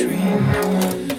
dream.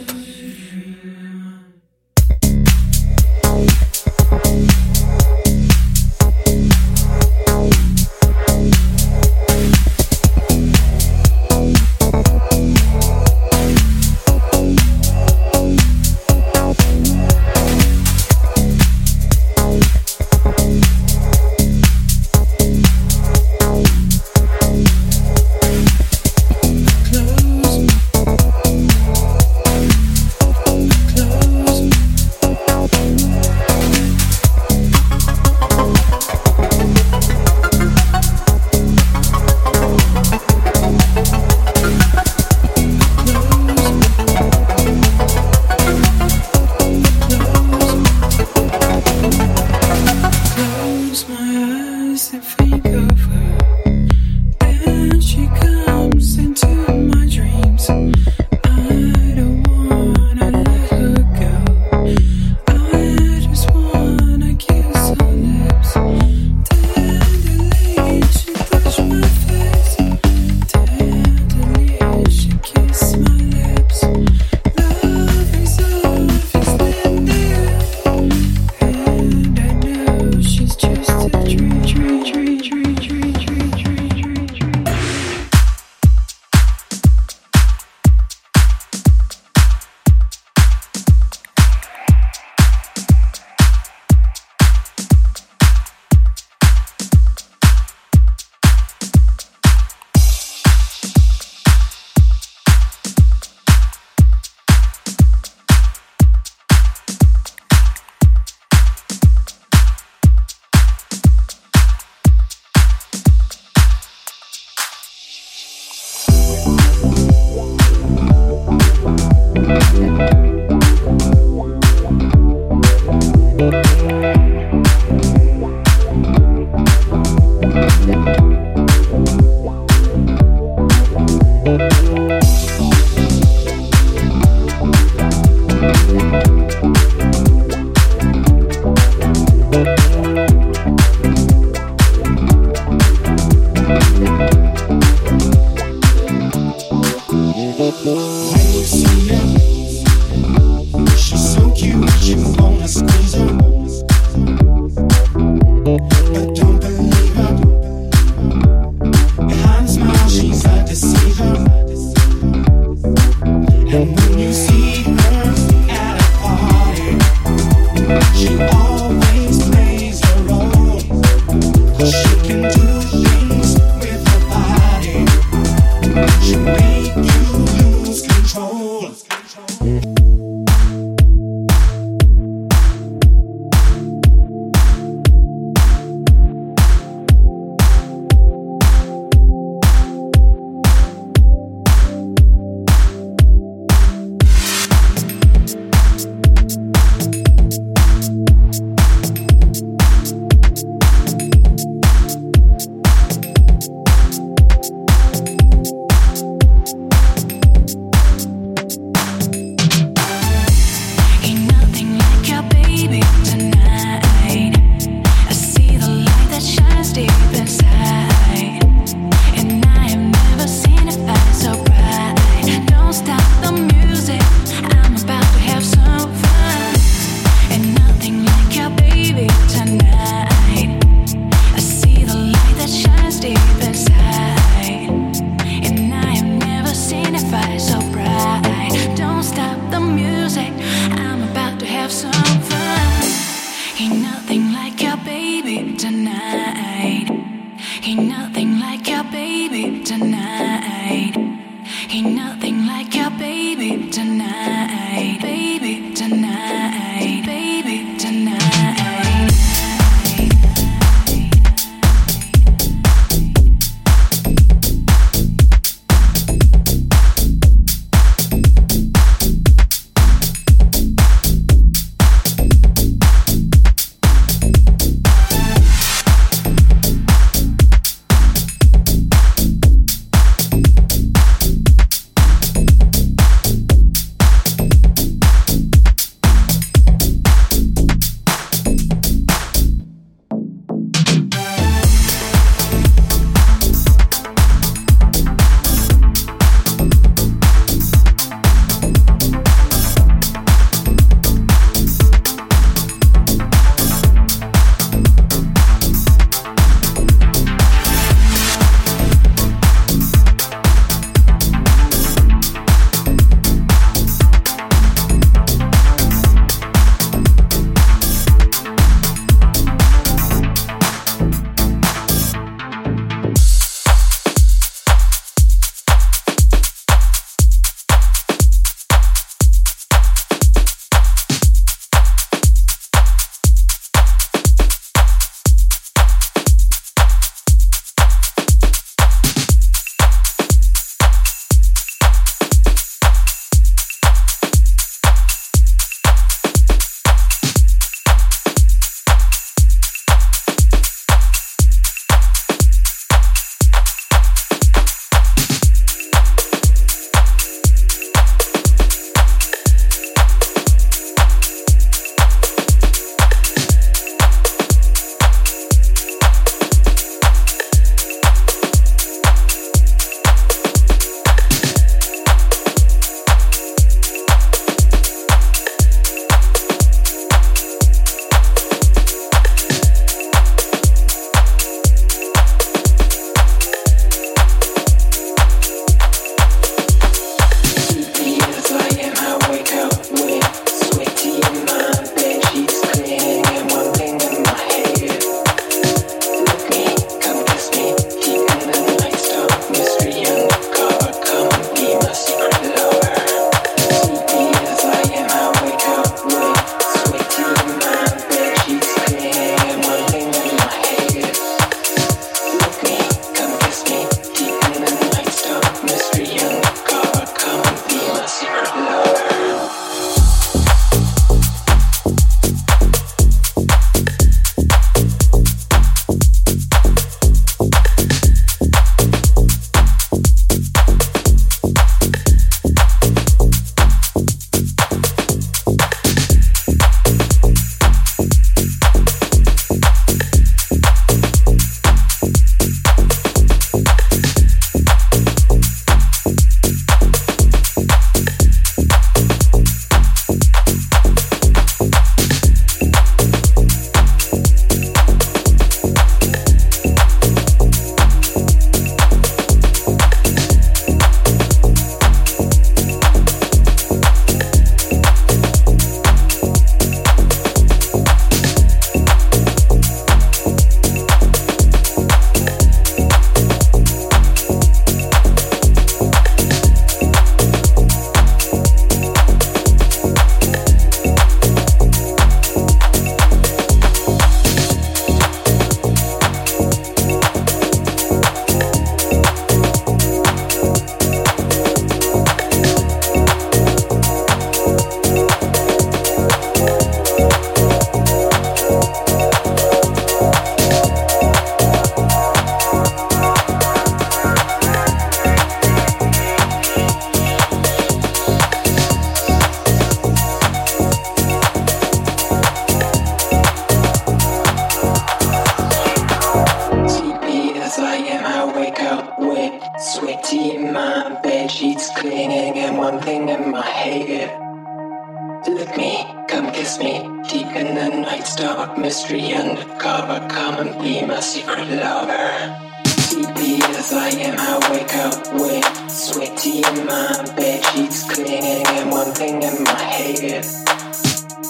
Lick me, come kiss me, deep in the night's dark mystery undercover. Come and be my secret lover. Sleepy as I am, I wake up wet, sweaty in my bed sheets, clinging and one thing in my head.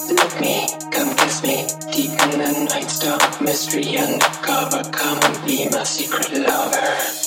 Lick me, come kiss me, deep in the night's dark mystery undercover. Come and be my secret lover.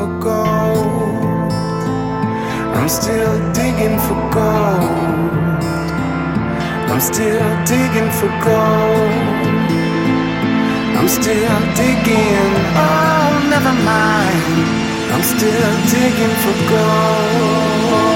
for gold. I'm still digging for gold. I'm still digging for gold. I'm still digging. Oh, never mind. I'm still digging for gold.